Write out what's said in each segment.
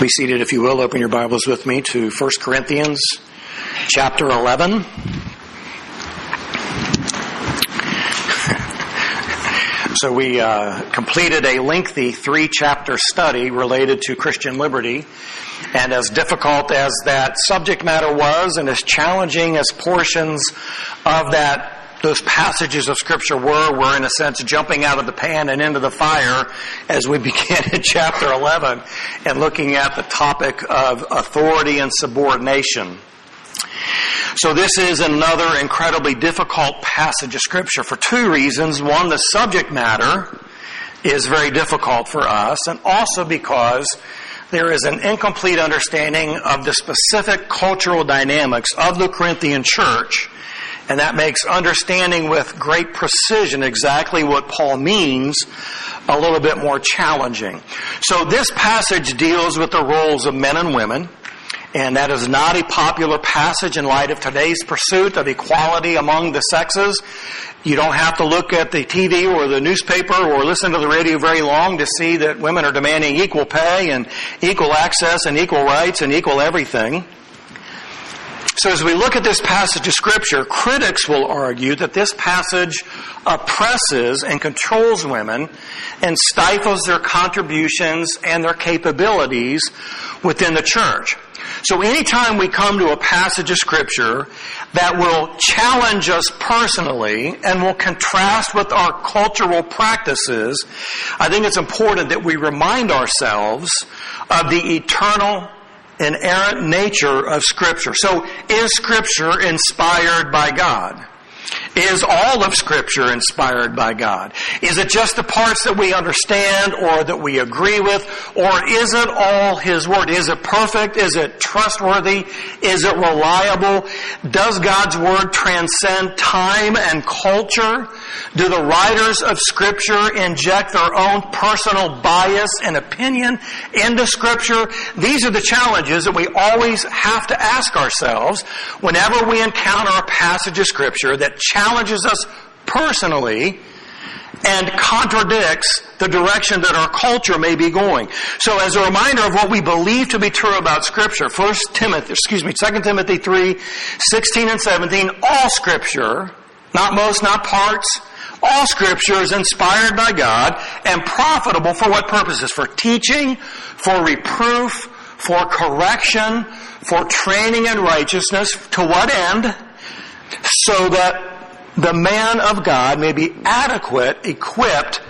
Be seated, if you will. Open your Bibles with me to 1 Corinthians chapter 11. so, we uh, completed a lengthy three chapter study related to Christian liberty. And as difficult as that subject matter was, and as challenging as portions of that those passages of scripture were, were in a sense jumping out of the pan and into the fire as we began in chapter 11 and looking at the topic of authority and subordination. So this is another incredibly difficult passage of scripture for two reasons. One, the subject matter is very difficult for us and also because there is an incomplete understanding of the specific cultural dynamics of the Corinthian church and that makes understanding with great precision exactly what Paul means a little bit more challenging. So this passage deals with the roles of men and women. And that is not a popular passage in light of today's pursuit of equality among the sexes. You don't have to look at the TV or the newspaper or listen to the radio very long to see that women are demanding equal pay and equal access and equal rights and equal everything. So as we look at this passage of scripture, critics will argue that this passage oppresses and controls women and stifles their contributions and their capabilities within the church. So anytime we come to a passage of scripture that will challenge us personally and will contrast with our cultural practices, I think it's important that we remind ourselves of the eternal inerrant nature of Scripture. So, is Scripture inspired by God? Is all of Scripture inspired by God? Is it just the parts that we understand or that we agree with? Or is it all His Word? Is it perfect? Is it trustworthy? Is it reliable? Does God's Word transcend time and culture? Do the writers of Scripture inject their own personal bias and opinion into Scripture? These are the challenges that we always have to ask ourselves whenever we encounter a passage of Scripture that challenges challenges us personally and contradicts the direction that our culture may be going. So as a reminder of what we believe to be true about scripture, 1 Timothy, excuse me, 2 Timothy 3, 16 and 17, all scripture, not most, not parts, all scripture is inspired by God and profitable for what purposes? For teaching, for reproof, for correction, for training in righteousness, to what end? So that the man of God may be adequate, equipped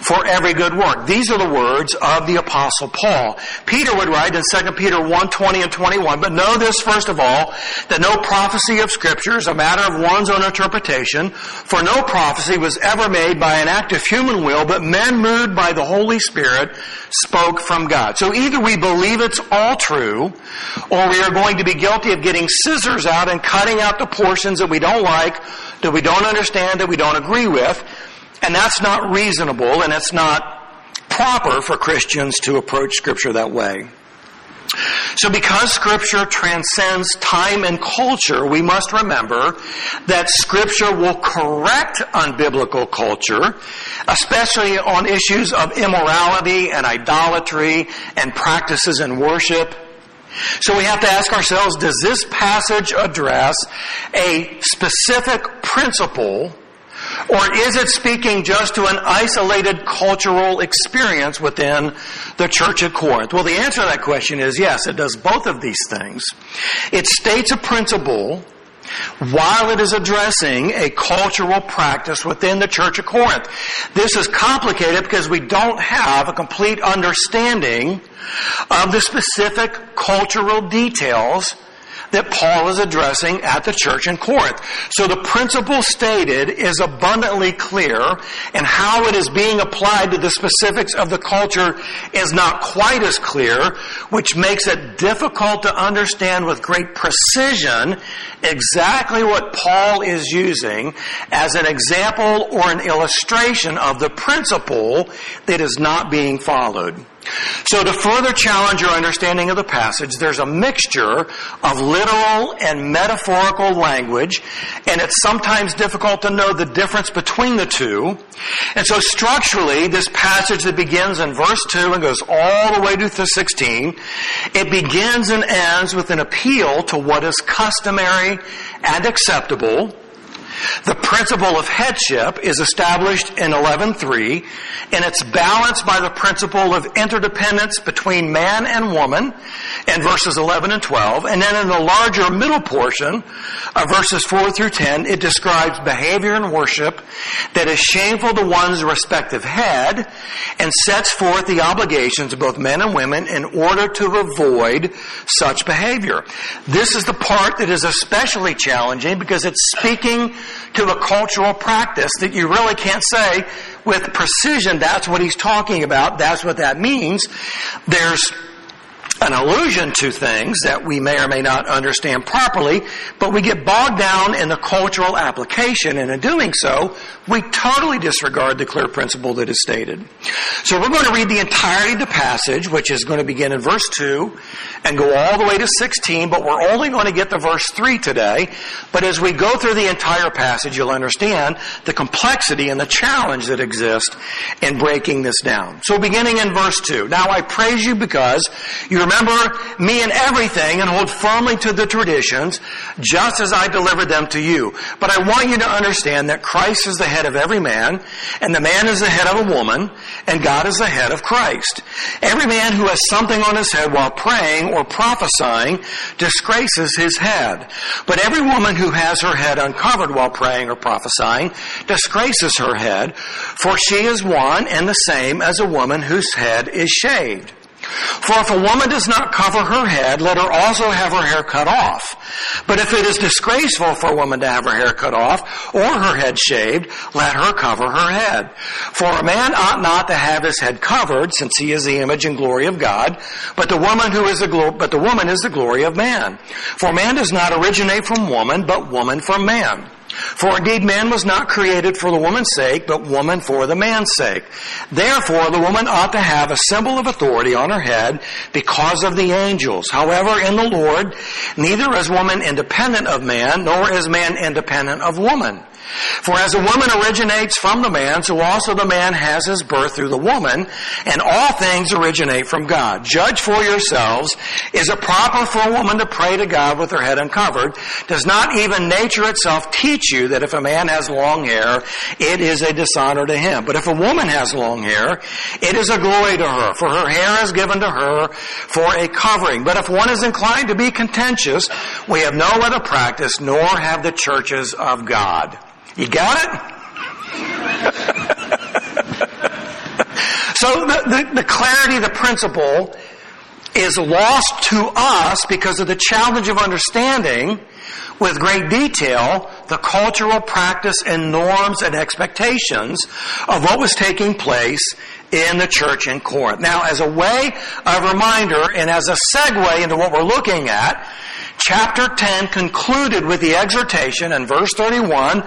for every good work. These are the words of the apostle Paul. Peter would write in 2 Peter 1, 20 and 21, but know this first of all, that no prophecy of scripture is a matter of one's own interpretation, for no prophecy was ever made by an act of human will, but men moved by the Holy Spirit spoke from God. So either we believe it's all true, or we are going to be guilty of getting scissors out and cutting out the portions that we don't like, that we don't understand, that we don't agree with, and that's not reasonable and it's not proper for Christians to approach Scripture that way. So because Scripture transcends time and culture, we must remember that Scripture will correct unbiblical culture, especially on issues of immorality and idolatry and practices in worship. So we have to ask ourselves, does this passage address a specific principle or is it speaking just to an isolated cultural experience within the church at Corinth? Well, the answer to that question is yes, it does both of these things. It states a principle while it is addressing a cultural practice within the church of Corinth. This is complicated because we don't have a complete understanding of the specific cultural details that Paul is addressing at the church in Corinth. So the principle stated is abundantly clear and how it is being applied to the specifics of the culture is not quite as clear, which makes it difficult to understand with great precision exactly what Paul is using as an example or an illustration of the principle that is not being followed. So to further challenge your understanding of the passage, there's a mixture of literal and metaphorical language, and it's sometimes difficult to know the difference between the two. And so structurally, this passage that begins in verse 2 and goes all the way to 16, it begins and ends with an appeal to what is customary and acceptable, the principle of headship is established in 11.3 and it's balanced by the principle of interdependence between man and woman in verses 11 and 12. And then in the larger middle portion of verses 4 through 10, it describes behavior in worship that is shameful to one's respective head and sets forth the obligations of both men and women in order to avoid such behavior. This is the part that is especially challenging because it's speaking to a cultural practice that you really can't say with precision that's what he's talking about, that's what that means. There's an allusion to things that we may or may not understand properly, but we get bogged down in the cultural application, and in doing so, we totally disregard the clear principle that is stated. So we're going to read the entirety of the passage, which is going to begin in verse 2 and go all the way to 16, but we're only going to get to verse 3 today. But as we go through the entire passage, you'll understand the complexity and the challenge that exists in breaking this down. So beginning in verse 2. Now I praise you because you remember me in everything and hold firmly to the traditions, just as I delivered them to you. But I want you to understand that Christ is the head of every man, and the man is the head of a woman, and God is the head of Christ. Every man who has something on his head while praying or prophesying disgraces his head. But every woman who has her head uncovered while praying or prophesying disgraces her head, for she is one and the same as a woman whose head is shaved. For if a woman does not cover her head, let her also have her hair cut off. But if it is disgraceful for a woman to have her hair cut off or her head shaved, let her cover her head. For a man ought not to have his head covered, since he is the image and glory of God, but the woman who is the glo- but the woman is the glory of man. For man does not originate from woman, but woman from man. For indeed man was not created for the woman's sake, but woman for the man's sake. Therefore the woman ought to have a symbol of authority on her head because of the angels. However, in the Lord, neither is woman independent of man, nor is man independent of woman. For as a woman originates from the man, so also the man has his birth through the woman, and all things originate from God. Judge for yourselves, is it proper for a woman to pray to God with her head uncovered? Does not even nature itself teach you that if a man has long hair, it is a dishonor to him? But if a woman has long hair, it is a glory to her, for her hair is given to her for a covering. But if one is inclined to be contentious, we have no other practice, nor have the churches of God. You got it? so the, the, the clarity, the principle is lost to us because of the challenge of understanding with great detail the cultural practice and norms and expectations of what was taking place in the church in Corinth. Now, as a way of reminder and as a segue into what we're looking at, chapter 10 concluded with the exhortation in verse 31,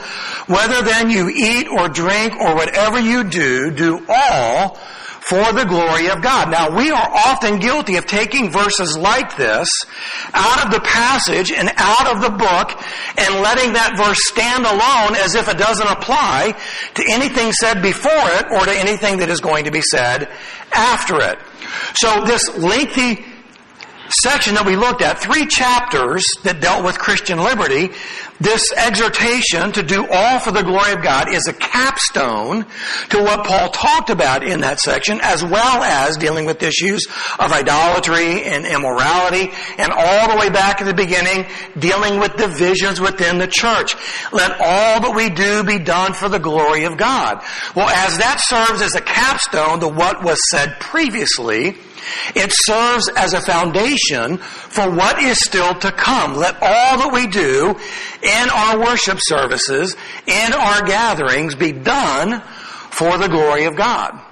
whether then you eat or drink or whatever you do, do all for the glory of God. Now we are often guilty of taking verses like this out of the passage and out of the book and letting that verse stand alone as if it doesn't apply to anything said before it or to anything that is going to be said after it. So this lengthy section that we looked at, three chapters that dealt with Christian liberty, this exhortation to do all for the glory of God is a capstone to what Paul talked about in that section, as well as dealing with issues of idolatry and immorality, and all the way back at the beginning, dealing with divisions within the church. Let all that we do be done for the glory of God. Well, as that serves as a capstone to what was said previously, it serves as a foundation for what is still to come. Let all that we do in our worship services, in our gatherings, be done for the glory of God.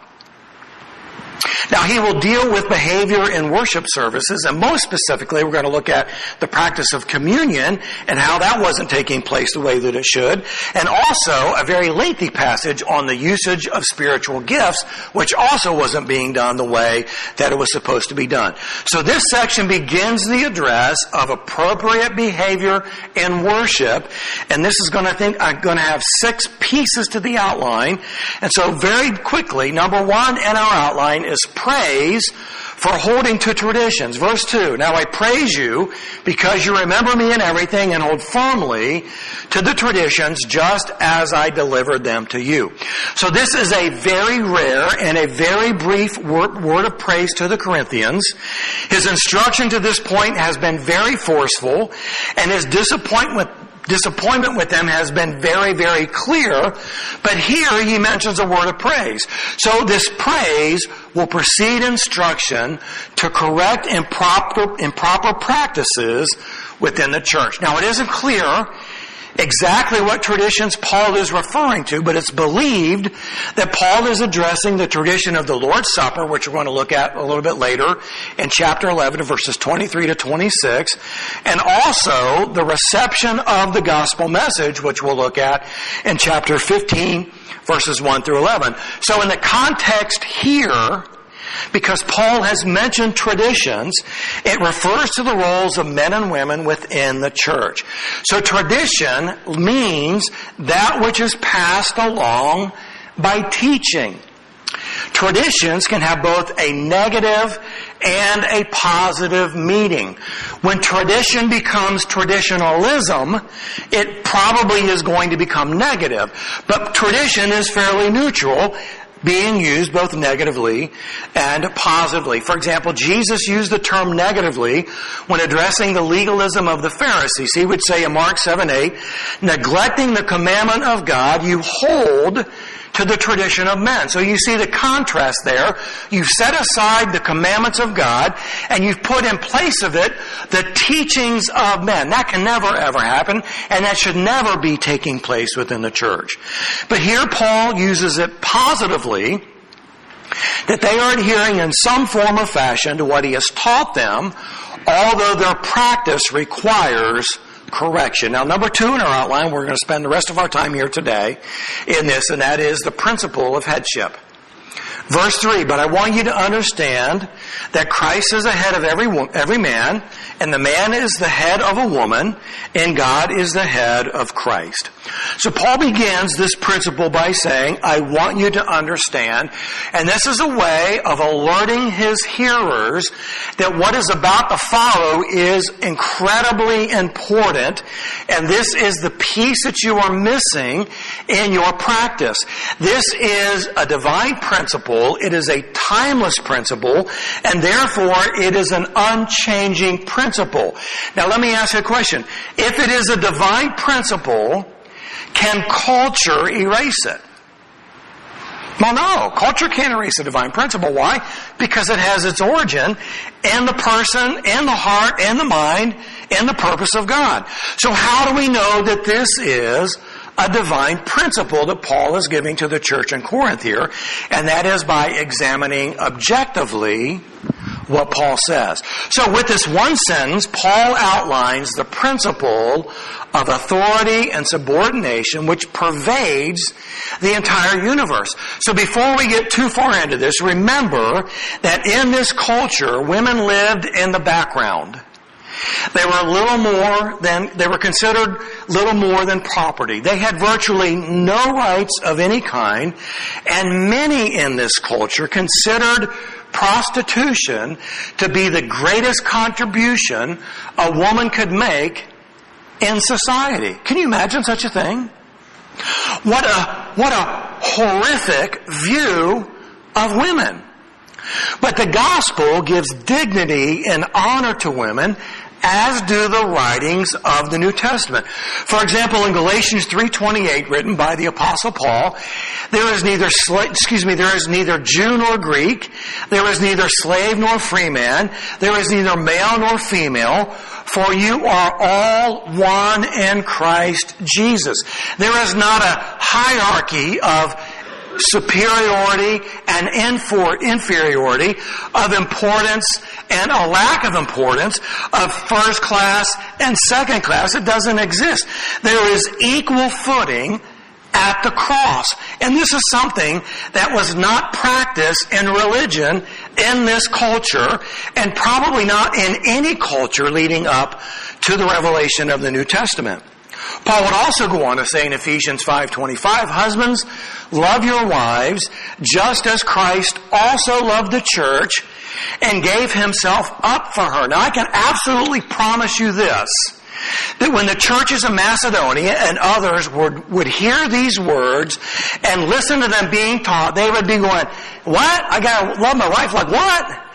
Now he will deal with behavior in worship services, and most specifically, we're going to look at the practice of communion and how that wasn't taking place the way that it should, and also a very lengthy passage on the usage of spiritual gifts, which also wasn't being done the way that it was supposed to be done. So this section begins the address of appropriate behavior in worship, and this is going to think uh, I'm going to have six pieces to the outline, and so very quickly, number one in our outline is praise for holding to traditions. Verse 2, Now I praise you because you remember me in everything and hold firmly to the traditions just as I delivered them to you. So this is a very rare and a very brief word, word of praise to the Corinthians. His instruction to this point has been very forceful and his disappointment disappointment with them has been very, very clear. But here he mentions a word of praise. So this praise will precede instruction to correct improper, improper practices within the church. Now it isn't clear exactly what traditions Paul is referring to, but it's believed that Paul is addressing the tradition of the Lord's Supper, which we're going to look at a little bit later in chapter 11 verses 23 to 26, and also the reception of the gospel message, which we'll look at in chapter 15 verses 1 through 11. So in the context here, because Paul has mentioned traditions, it refers to the roles of men and women within the church. So tradition means that which is passed along by teaching. Traditions can have both a negative and a positive meaning. When tradition becomes traditionalism, it probably is going to become negative. But tradition is fairly neutral being used both negatively and positively. For example, Jesus used the term negatively when addressing the legalism of the Pharisees. He would say in Mark 7 8, neglecting the commandment of God, you hold to the tradition of men. So you see the contrast there. You've set aside the commandments of God and you've put in place of it the teachings of men. That can never ever happen and that should never be taking place within the church. But here Paul uses it positively that they are adhering in some form or fashion to what he has taught them, although their practice requires correction. Now, number two in our outline, we're going to spend the rest of our time here today in this, and that is the principle of headship. Verse 3, but I want you to understand that Christ is the head of every, every man, and the man is the head of a woman, and God is the head of Christ. So Paul begins this principle by saying, I want you to understand, and this is a way of alerting his hearers that what is about to follow is incredibly important, and this is the piece that you are missing in your practice. This is a divine principle, it is a timeless principle, and therefore it is an unchanging principle. Now let me ask you a question. If it is a divine principle, can culture erase it? Well, no. Culture can't erase a divine principle. Why? Because it has its origin in the person, in the heart, in the mind, in the purpose of God. So how do we know that this is a divine principle that Paul is giving to the church in Corinth here? And that is by examining objectively what Paul says. So with this one sentence, Paul outlines the principle of authority and subordination which pervades the entire universe. So before we get too far into this, remember that in this culture, women lived in the background. They were little more than, they were considered little more than property. They had virtually no rights of any kind, and many in this culture considered prostitution to be the greatest contribution a woman could make in society. Can you imagine such a thing? What a, what a horrific view of women. But the gospel gives dignity and honor to women as do the writings of the New Testament. For example, in Galatians 3:28 written by the apostle Paul, there is neither excuse me, there is neither Jew nor Greek, there is neither slave nor free man, there is neither male nor female, for you are all one in Christ Jesus. There is not a hierarchy of superiority and inferiority, of importance and a lack of importance, of first class and second class. It doesn't exist. There is equal footing at the cross. And this is something that was not practiced in religion in this culture and probably not in any culture leading up to the revelation of the New Testament. Paul would also go on to say in Ephesians 5:25, "Husbands, love your wives just as Christ also loved the church and gave himself up for her." Now I can absolutely promise you this, that when the churches of Macedonia and others would, would hear these words and listen to them being taught, they would be going, what? I gotta love my wife like what?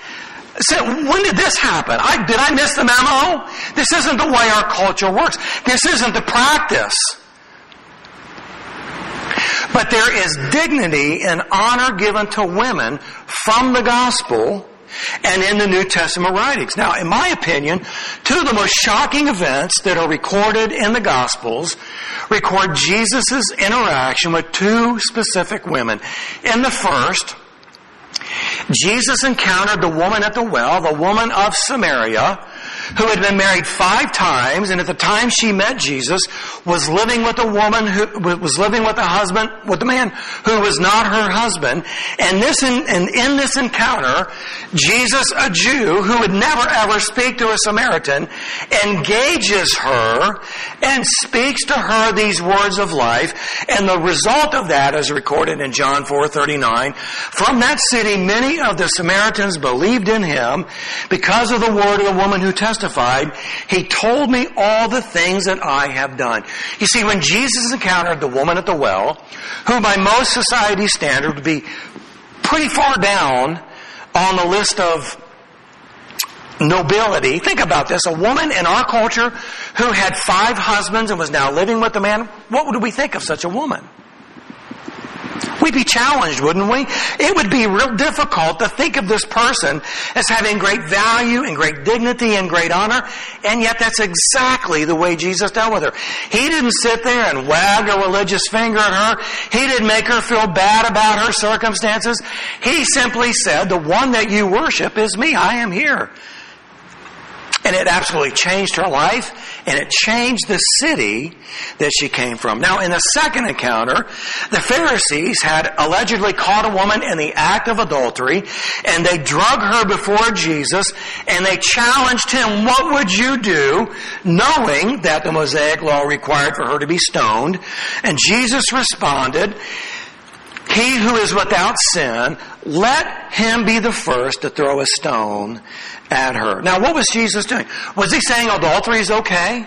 So when did this happen? I, did I miss the memo? This isn't the way our culture works. This isn't the practice. But there is dignity and honor given to women from the gospel and in the New Testament writings. Now, in my opinion, two of the most shocking events that are recorded in the Gospels record Jesus' interaction with two specific women. In the first, Jesus encountered the woman at the well, the woman of Samaria, who had been married five times and at the time she met Jesus was living with a woman who was living with a husband, with a man who was not her husband. And this, in, and in this encounter, Jesus, a Jew who would never ever speak to a Samaritan, engages her and speaks to her these words of life. And the result of that is recorded in John 4:39. From that city, many of the Samaritans believed in him because of the word of the woman who testified testified, He told me all the things that I have done. You see, when Jesus encountered the woman at the well, who by most society standard would be pretty far down on the list of nobility. Think about this. A woman in our culture who had five husbands and was now living with a man. What would we think of such a woman? We'd be challenged, wouldn't we? It would be real difficult to think of this person as having great value and great dignity and great honor, and yet that's exactly the way Jesus dealt with her. He didn't sit there and wag a religious finger at her. He didn't make her feel bad about her circumstances. He simply said, the one that you worship is me. I am here. And it absolutely changed her life and it changed the city that she came from. Now, in the second encounter, the Pharisees had allegedly caught a woman in the act of adultery and they drug her before Jesus and they challenged him, what would you do? Knowing that the Mosaic law required for her to be stoned. And Jesus responded, he who is without sin, let him be the first to throw a stone at her. Now, what was Jesus doing? Was he saying adultery is okay?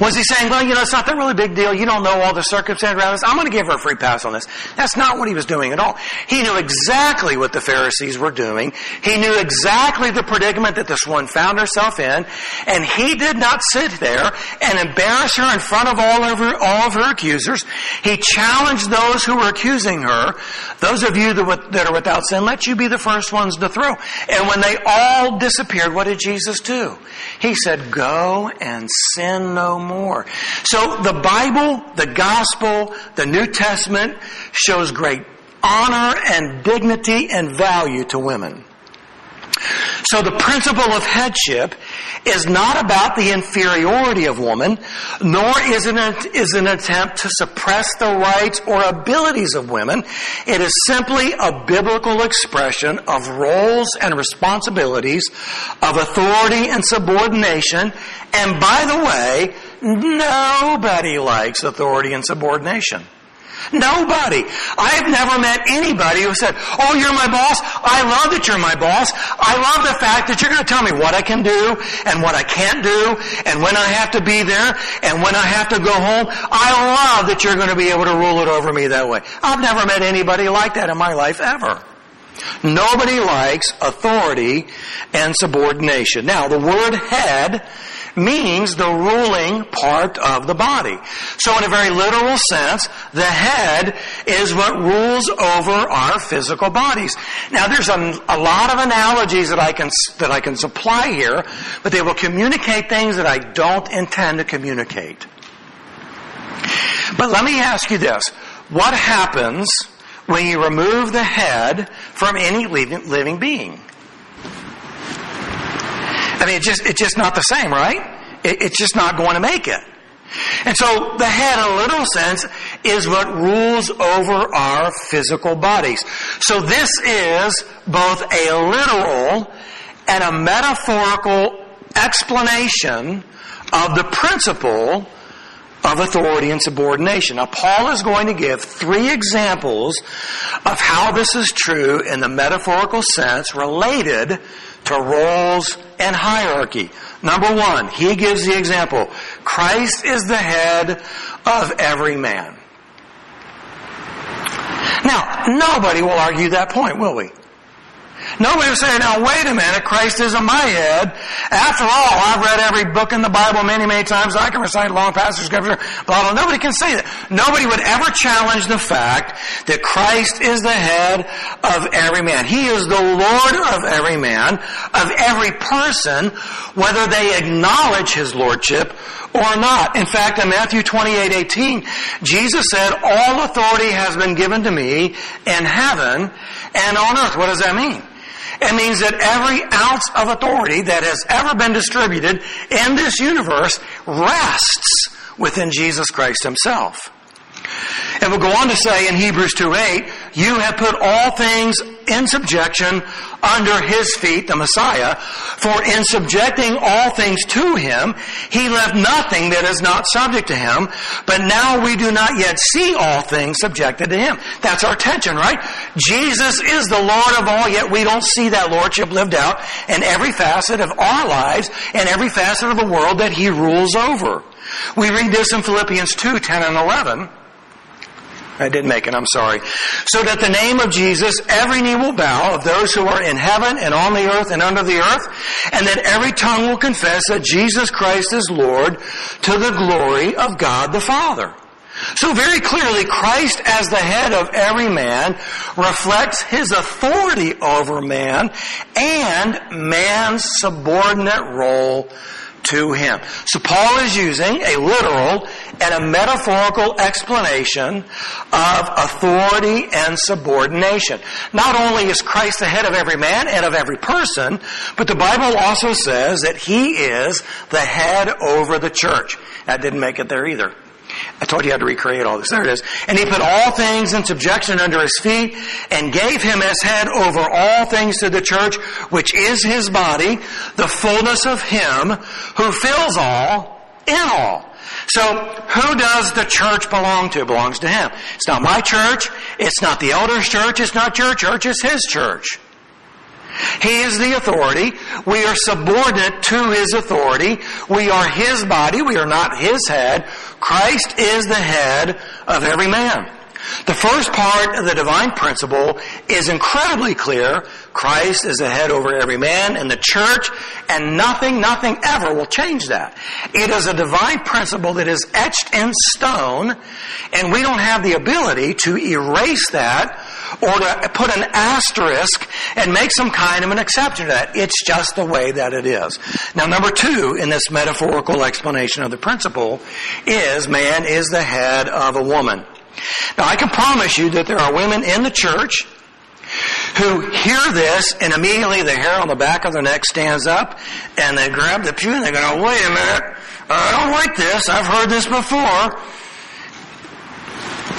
Was he saying, well, you know, it's not that really big deal. You don't know all the circumstances around this. I'm going to give her a free pass on this. That's not what he was doing at all. He knew exactly what the Pharisees were doing. He knew exactly the predicament that this one found herself in. And he did not sit there and embarrass her in front of all of her, all of her accusers. He challenged those who were accusing her. Those of you that, that are without sin, let you be the first ones to throw. And when they all disappeared, what did Jesus do? He said, go and sin no more. So the Bible, the gospel, the New Testament shows great honor and dignity and value to women. So the principle of headship is not about the inferiority of woman, nor is it an, an attempt to suppress the rights or abilities of women. It is simply a biblical expression of roles and responsibilities, of authority and subordination. And by the way, nobody likes authority and subordination. Nobody. I've never met anybody who said, Oh, you're my boss. I love that you're my boss. I love the fact that you're going to tell me what I can do and what I can't do and when I have to be there and when I have to go home. I love that you're going to be able to rule it over me that way. I've never met anybody like that in my life ever. Nobody likes authority and subordination. Now, the word head means the ruling part of the body. So in a very literal sense, the head is what rules over our physical bodies. Now there's a, a lot of analogies that I can, that I can supply here, but they will communicate things that I don't intend to communicate. But let me ask you this. what happens when you remove the head from any living, living being? I mean, it's just, it's just not the same, right? It, it's just not going to make it. And so the head, in a literal sense, is what rules over our physical bodies. So this is both a literal and a metaphorical explanation of the principle of authority and subordination. Now, Paul is going to give three examples of how this is true in the metaphorical sense related to roles and hierarchy. Number one, he gives the example Christ is the head of every man. Now, nobody will argue that point, will we? Nobody will say, now wait a minute, Christ isn't my head. After all, I've read every book in the Bible many, many times. I can recite long passages of scripture, blah, blah. Nobody can say that. Nobody would ever challenge the fact that Christ is the head of every man. He is the Lord of every man, of every person, whether they acknowledge His Lordship or not. In fact, in Matthew 28, 18, Jesus said, all authority has been given to me in heaven and on earth. What does that mean? It means that every ounce of authority that has ever been distributed in this universe rests within Jesus Christ Himself. And we'll go on to say in Hebrews 2.8, you have put all things in subjection under his feet, the Messiah, for in subjecting all things to him, he left nothing that is not subject to him, but now we do not yet see all things subjected to him. That's our tension, right? Jesus is the Lord of all, yet we don't see that Lordship lived out in every facet of our lives and every facet of the world that he rules over. We read this in Philippians 2, 10 and 11. I didn't make it, I'm sorry. So that the name of Jesus, every knee will bow of those who are in heaven and on the earth and under the earth, and that every tongue will confess that Jesus Christ is Lord to the glory of God the Father. So very clearly, Christ as the head of every man reflects his authority over man and man's subordinate role to him. So Paul is using a literal and a metaphorical explanation of authority and subordination. Not only is Christ the head of every man and of every person, but the Bible also says that he is the head over the church. That didn't make it there either. I told you had to recreate all this. There it is. And he put all things in subjection under his feet and gave him as head over all things to the church, which is his body, the fullness of him who fills all in all. So, who does the church belong to? It belongs to him. It's not my church. It's not the elders' church. It's not your church. It's his church. He is the authority. We are subordinate to His authority. We are His body. We are not His head. Christ is the head of every man. The first part of the divine principle is incredibly clear. Christ is the head over every man in the church, and nothing, nothing ever will change that. It is a divine principle that is etched in stone, and we don't have the ability to erase that or to put an asterisk and make some kind of an exception to that. It's just the way that it is. Now, number two in this metaphorical explanation of the principle is man is the head of a woman. Now, I can promise you that there are women in the church who hear this and immediately the hair on the back of their neck stands up and they grab the pew and they go, wait a minute, I don't like this. I've heard this before.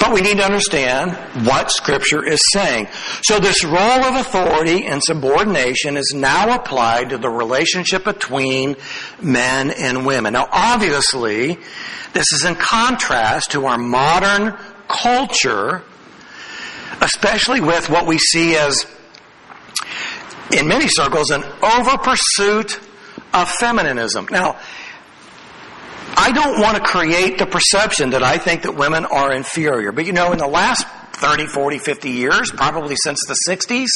But we need to understand what Scripture is saying. So this role of authority and subordination is now applied to the relationship between men and women. Now obviously, this is in contrast to our modern culture, especially with what we see as, in many circles, an over pursuit of feminism. Now, I don't want to create the perception that I think that women are inferior. But you know, in the last 30, 40, 50 years, probably since the 60s,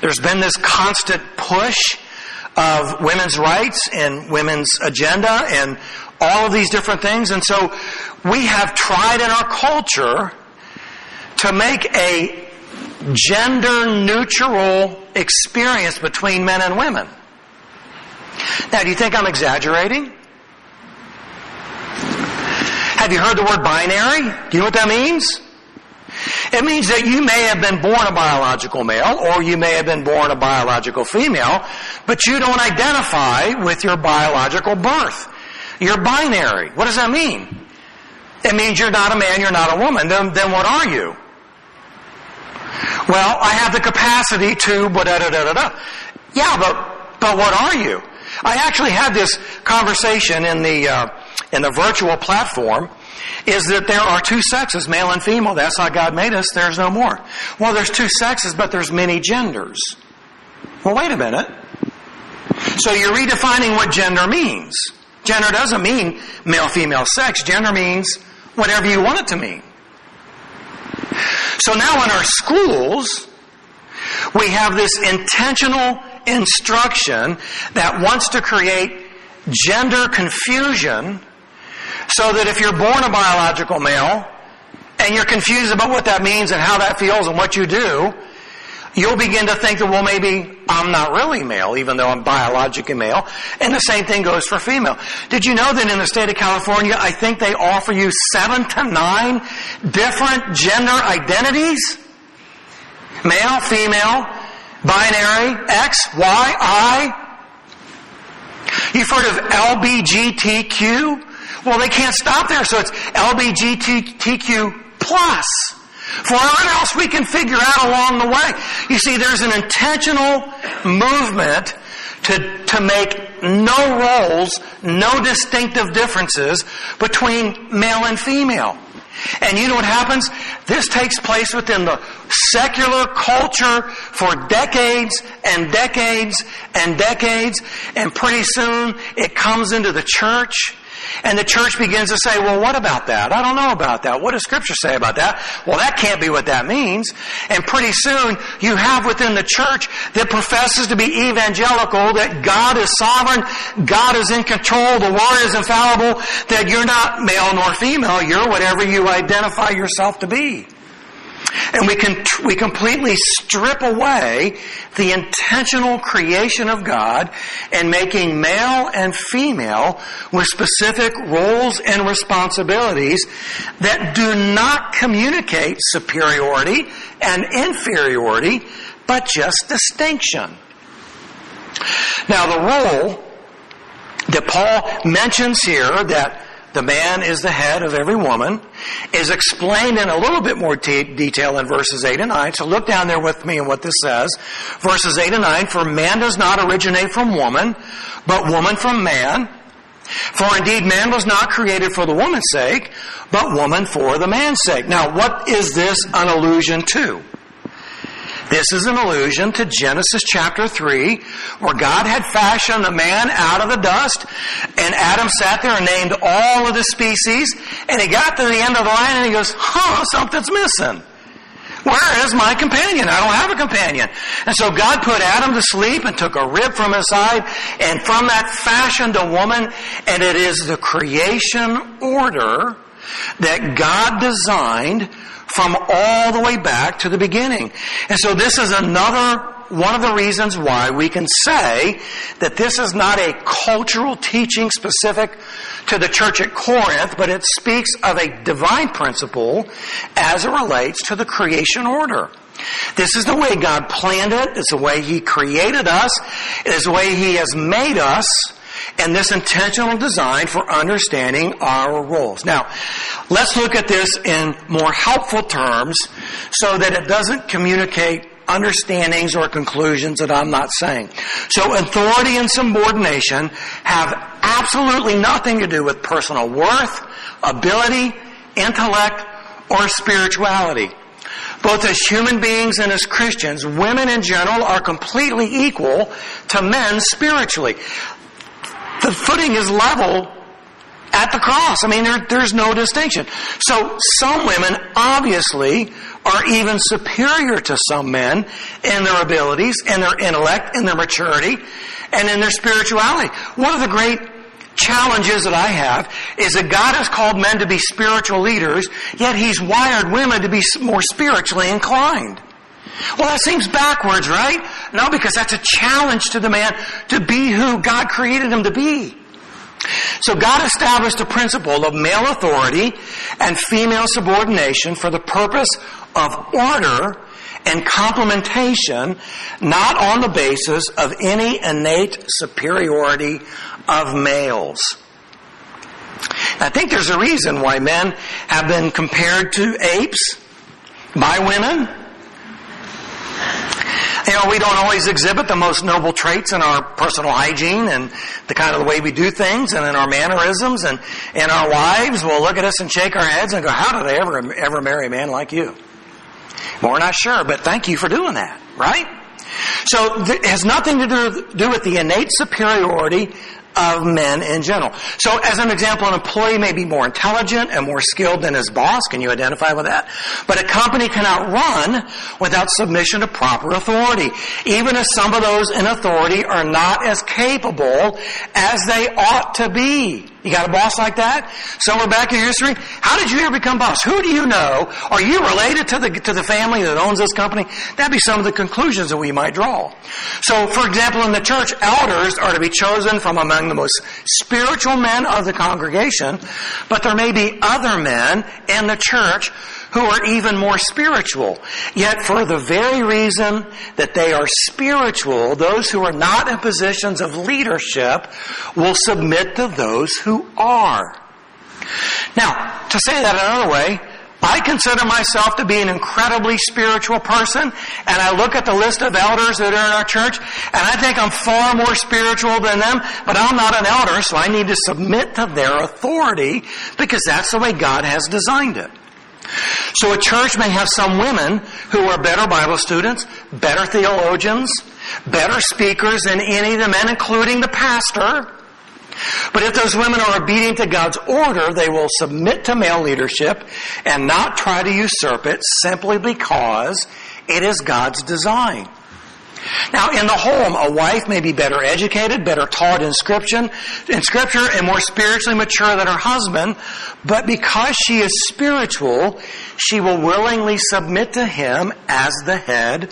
there's been this constant push of women's rights and women's agenda and all of these different things. And so we have tried in our culture to make a gender neutral experience between men and women. Now, do you think I'm exaggerating? Have you heard the word binary? Do you know what that means? It means that you may have been born a biological male or you may have been born a biological female, but you don't identify with your biological birth. You're binary. What does that mean? It means you're not a man, you're not a woman. Then, then what are you? Well, I have the capacity to, but da da da da da. Yeah, but, but what are you? I actually had this conversation in the, uh, in the virtual platform is that there are two sexes, male and female. That's how God made us. There's no more. Well, there's two sexes, but there's many genders. Well, wait a minute. So you're redefining what gender means. Gender doesn't mean male, female sex. Gender means whatever you want it to mean. So now in our schools, we have this intentional instruction that wants to create gender confusion so that if you're born a biological male and you're confused about what that means and how that feels and what you do, you'll begin to think that, well, maybe I'm not really male, even though I'm biologically male. And the same thing goes for female. Did you know that in the state of California, I think they offer you seven to nine different gender identities? Male, female, binary, X, Y, I. You've heard of LBGTQ? Well, they can't stop there, so it's LBGTQ plus. For what else we can figure out along the way. You see, there's an intentional movement to, to make no roles, no distinctive differences between male and female. And you know what happens? This takes place within the secular culture for decades and decades and decades, and pretty soon it comes into the church and the church begins to say, well, what about that? I don't know about that. What does scripture say about that? Well, that can't be what that means. And pretty soon you have within the church that professes to be evangelical, that God is sovereign, God is in control, the word is infallible, that you're not male nor female, you're whatever you identify yourself to be. And we can, we completely strip away the intentional creation of God and making male and female with specific roles and responsibilities that do not communicate superiority and inferiority, but just distinction. Now the role that Paul mentions here that the man is the head of every woman, is explained in a little bit more detail in verses 8 and 9. So look down there with me and what this says. Verses 8 and 9, for man does not originate from woman, but woman from man. For indeed man was not created for the woman's sake, but woman for the man's sake. Now what is this an allusion to? This is an allusion to Genesis chapter 3, where God had fashioned the man out of the dust, and Adam sat there and named all of the species, and he got to the end of the line and he goes, huh, something's missing. Where is my companion? I don't have a companion. And so God put Adam to sleep and took a rib from his side, and from that fashioned a woman, and it is the creation order that God designed from all the way back to the beginning. And so this is another one of the reasons why we can say that this is not a cultural teaching specific to the church at Corinth, but it speaks of a divine principle as it relates to the creation order. This is the way God planned it. It's the way He created us. It is the way He has made us and this intentional design for understanding our roles. Now, let's look at this in more helpful terms so that it doesn't communicate understandings or conclusions that I'm not saying. So authority and subordination have absolutely nothing to do with personal worth, ability, intellect, or spirituality. Both as human beings and as Christians, women in general are completely equal to men spiritually the footing is level at the cross. I mean, there, there's no distinction. So some women obviously are even superior to some men in their abilities, in their intellect, in their maturity, and in their spirituality. One of the great challenges that I have is that God has called men to be spiritual leaders, yet He's wired women to be more spiritually inclined. Well, that seems backwards, right? No, because that's a challenge to the man to be who God created him to be. So God established a principle of male authority and female subordination for the purpose of order and complementation, not on the basis of any innate superiority of males. I think there's a reason why men have been compared to apes by women. You know, we don't always exhibit the most noble traits in our personal hygiene and the kind of the way we do things and in our mannerisms and in our wives will look at us and shake our heads and go, how did they ever, ever marry a man like you? We're not sure, but thank you for doing that, right? So it has nothing to do, do with the innate superiority of men in general. So as an example, an employee may be more intelligent and more skilled than his boss. Can you identify with that? But a company cannot run without submission to proper authority. Even if some of those in authority are not as capable as they ought to be. You got a boss like that? Somewhere back in your history? How did you ever become boss? Who do you know? Are you related to the, to the family that owns this company? That'd be some of the conclusions that we might draw. So, for example, in the church, elders are to be chosen from among the most spiritual men of the congregation, but there may be other men in the church who are even more spiritual. Yet for the very reason that they are spiritual, those who are not in positions of leadership will submit to those who are. Now, to say that another way, I consider myself to be an incredibly spiritual person, and I look at the list of elders that are in our church, and I think I'm far more spiritual than them, but I'm not an elder, so I need to submit to their authority because that's the way God has designed it. So a church may have some women who are better Bible students, better theologians, better speakers than any of the men, including the pastor. But if those women are obedient to God's order, they will submit to male leadership and not try to usurp it simply because it is God's design. Now, in the home, a wife may be better educated, better taught in scripture, in scripture, and more spiritually mature than her husband, but because she is spiritual, she will willingly submit to him as the head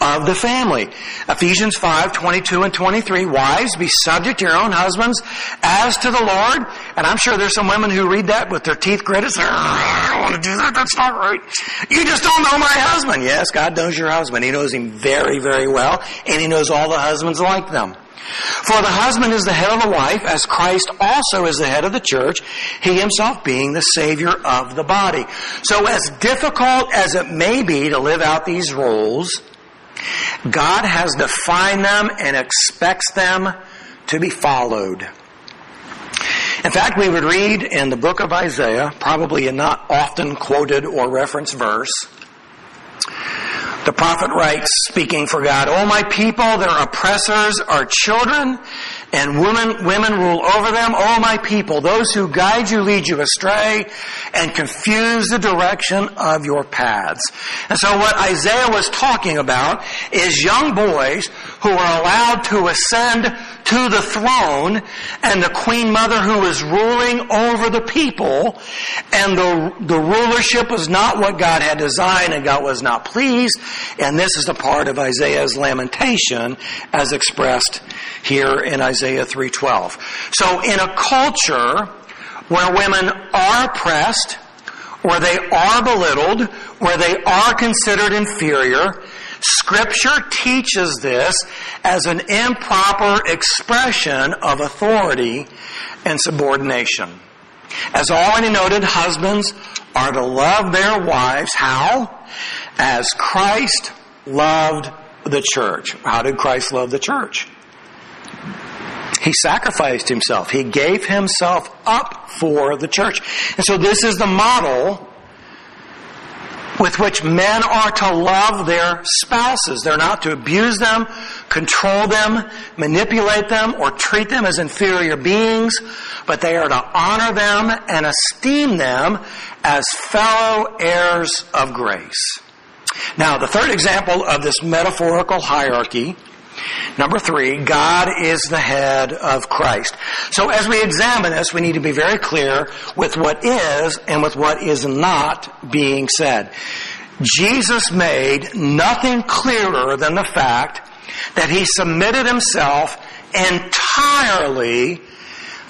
of the family. Ephesians 5, 22 and 23, wives, be subject to your own husbands as to the Lord. And I'm sure there's some women who read that with their teeth gritted, say, oh, I don't want to do that, that's not right. You just don't know my husband. Yes, God knows your husband. He knows him very, very well, and he knows all the husbands like them. For the husband is the head of the wife, as Christ also is the head of the church, he himself being the Savior of the body. So as difficult as it may be to live out these roles, God has defined them and expects them to be followed. In fact, we would read in the book of Isaiah, probably a not often quoted or referenced verse, the prophet writes, speaking for God, O my people, their oppressors are children, and women, women rule over them. O my people, those who guide you lead you astray and confuse the direction of your paths. And so what Isaiah was talking about is young boys who are allowed to ascend to the throne and the queen mother who is ruling over the people and the, the rulership was not what God had designed and God was not pleased. And this is a part of Isaiah's lamentation as expressed here in Isaiah 3:12. So in a culture where women are oppressed, where they are belittled, where they are considered inferior, Scripture teaches this as an improper expression of authority and subordination. As already noted, husbands are to love their wives. How? As Christ loved the church. How did Christ love the church? He sacrificed himself. He gave himself up for the church. And so this is the model with which men are to love their spouses. They're not to abuse them, control them, manipulate them, or treat them as inferior beings, but they are to honor them and esteem them as fellow heirs of grace. Now, the third example of this metaphorical hierarchy Number three, God is the head of Christ. So as we examine this, we need to be very clear with what is and with what is not being said. Jesus made nothing clearer than the fact that he submitted himself entirely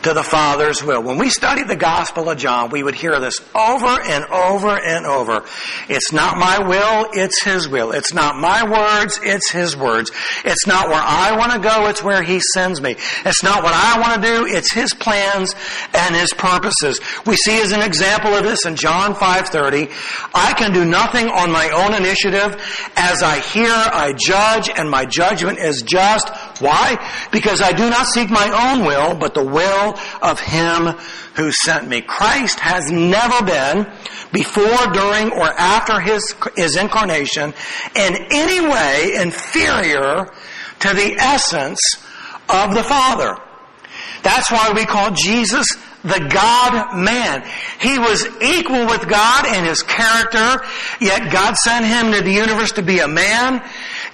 to the Father's will. When we studied the Gospel of John, we would hear this over and over and over. It's not my will, it's His will. It's not my words, it's His words. It's not where I want to go, it's where He sends me. It's not what I want to do, it's His plans and His purposes. We see as an example of this in John 5.30, I can do nothing on my own initiative. As I hear, I judge, and my judgment is just. Why? Because I do not seek my own will, but the will of Him who sent me. Christ has never been, before, during, or after His, His incarnation, in any way inferior to the essence of the Father. That's why we call Jesus the God man. He was equal with God in his character, yet God sent him to the universe to be a man.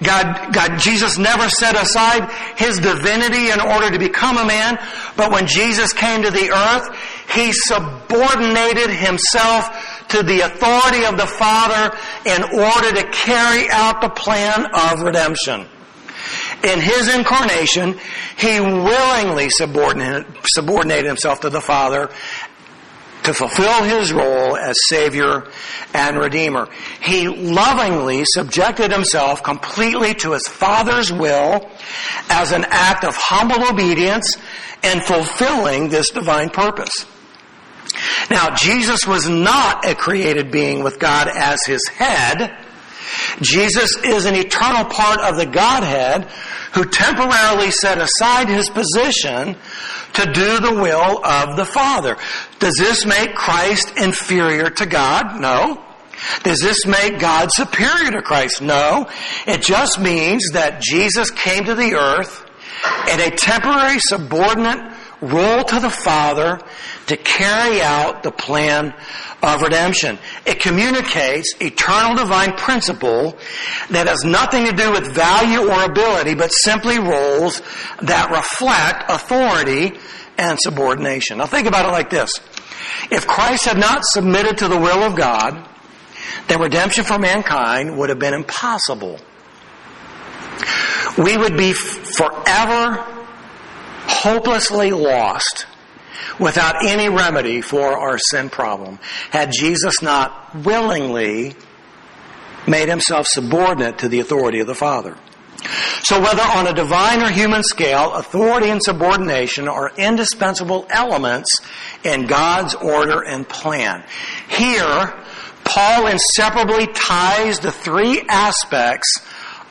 God, God, Jesus never set aside his divinity in order to become a man, but when Jesus came to the earth, he subordinated himself to the authority of the Father in order to carry out the plan of redemption. In his incarnation, he willingly subordinated himself to the Father to fulfill his role as Savior and Redeemer. He lovingly subjected himself completely to his Father's will as an act of humble obedience in fulfilling this divine purpose. Now, Jesus was not a created being with God as his head. Jesus is an eternal part of the Godhead who temporarily set aside his position to do the will of the Father. Does this make Christ inferior to God? No. Does this make God superior to Christ? No. It just means that Jesus came to the earth in a temporary subordinate role to the Father to carry out the plan of redemption. It communicates eternal divine principle that has nothing to do with value or ability, but simply roles that reflect authority and subordination. Now think about it like this. If Christ had not submitted to the will of God, then redemption for mankind would have been impossible. We would be forever hopelessly lost without any remedy for our sin problem had Jesus not willingly made himself subordinate to the authority of the Father. So whether on a divine or human scale, authority and subordination are indispensable elements in God's order and plan. Here, Paul inseparably ties the three aspects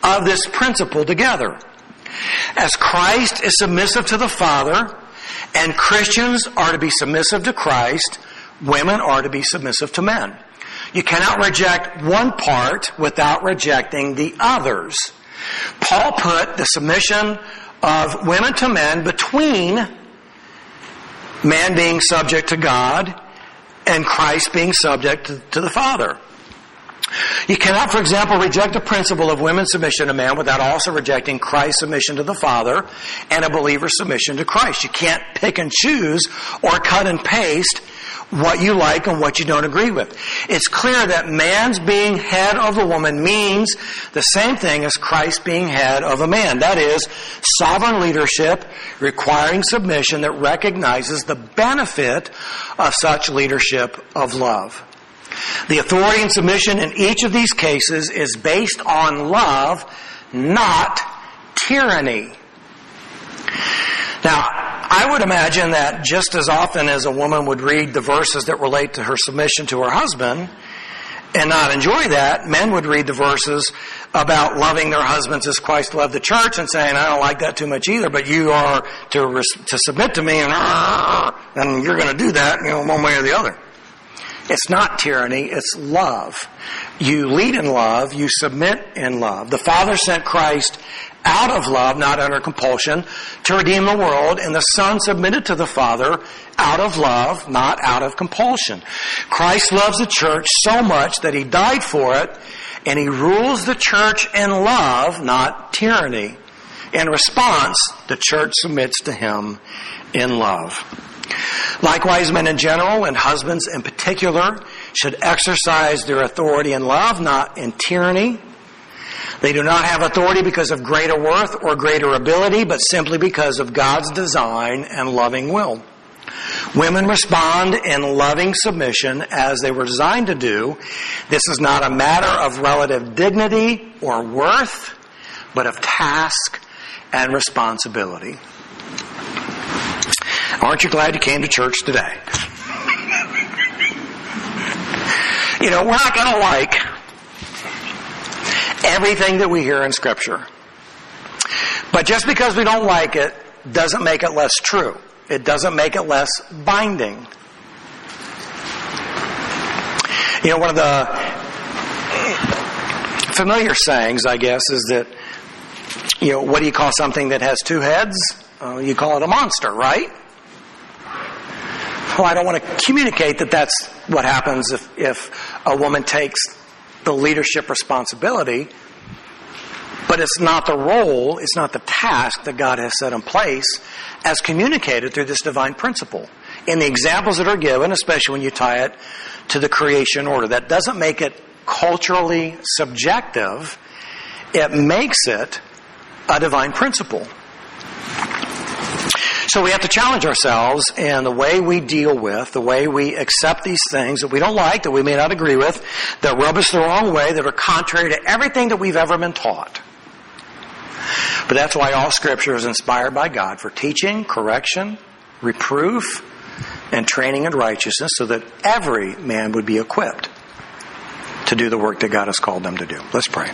of this principle together. As Christ is submissive to the Father, and Christians are to be submissive to Christ, women are to be submissive to men. You cannot reject one part without rejecting the others. Paul put the submission of women to men between man being subject to God and Christ being subject to, the Father. You cannot, for example, reject the principle of women's submission to man without also rejecting Christ's submission to the Father and a believer's submission to Christ. You can't pick and choose or cut and paste what you like and what you don't agree with. It's clear that man's being head of a woman means the same thing as Christ being head of a man. That is, sovereign leadership requiring submission that recognizes the benefit of such leadership of love. The authority and submission in each of these cases is based on love, not tyranny. Now, I would imagine that just as often as a woman would read the verses that relate to her submission to her husband and not enjoy that, men would read the verses about loving their husbands as Christ loved the church and saying, I don't like that too much either, but you are to, to submit to me and, and you're going to do that, you know, one way or the other. It's not tyranny, it's love. You lead in love, you submit in love. The Father sent Christ out of love, not under compulsion, to redeem the world, and the Son submitted to the Father out of love, not out of compulsion. Christ loves the church so much that he died for it, and he rules the church in love, not tyranny. In response, the church submits to him in love. Likewise, men in general and husbands in particular should exercise their authority in love, not in tyranny. They do not have authority because of greater worth or greater ability, but simply because of God's design and loving will. Women respond in loving submission as they were designed to do. This is not a matter of relative dignity or worth, but of task and responsibility. Aren't you glad you came to church today? You know, we're not going to like everything that we hear in Scripture. But just because we don't like it doesn't make it less true. It doesn't make it less binding. You know, one of the familiar sayings, I guess, is that, you know, what do you call something that has two heads? Uh, you call it a monster, right? Well, I don't want to communicate that that's what happens if, if a woman takes the leadership responsibility, but it's not the role, it's not the task that God has set in place as communicated through this divine principle. In the examples that are given, especially when you tie it to the creation order, that doesn't make it culturally subjective, it makes it a divine principle. So we have to challenge ourselves in the way we deal with, the way we accept these things that we don't like, that we may not agree with, that rub us the wrong way, that are contrary to everything that we've ever been taught. But that's why all scripture is inspired by God for teaching, correction, reproof, and training in righteousness so that every man would be equipped to do the work that God has called them to do. Let's pray.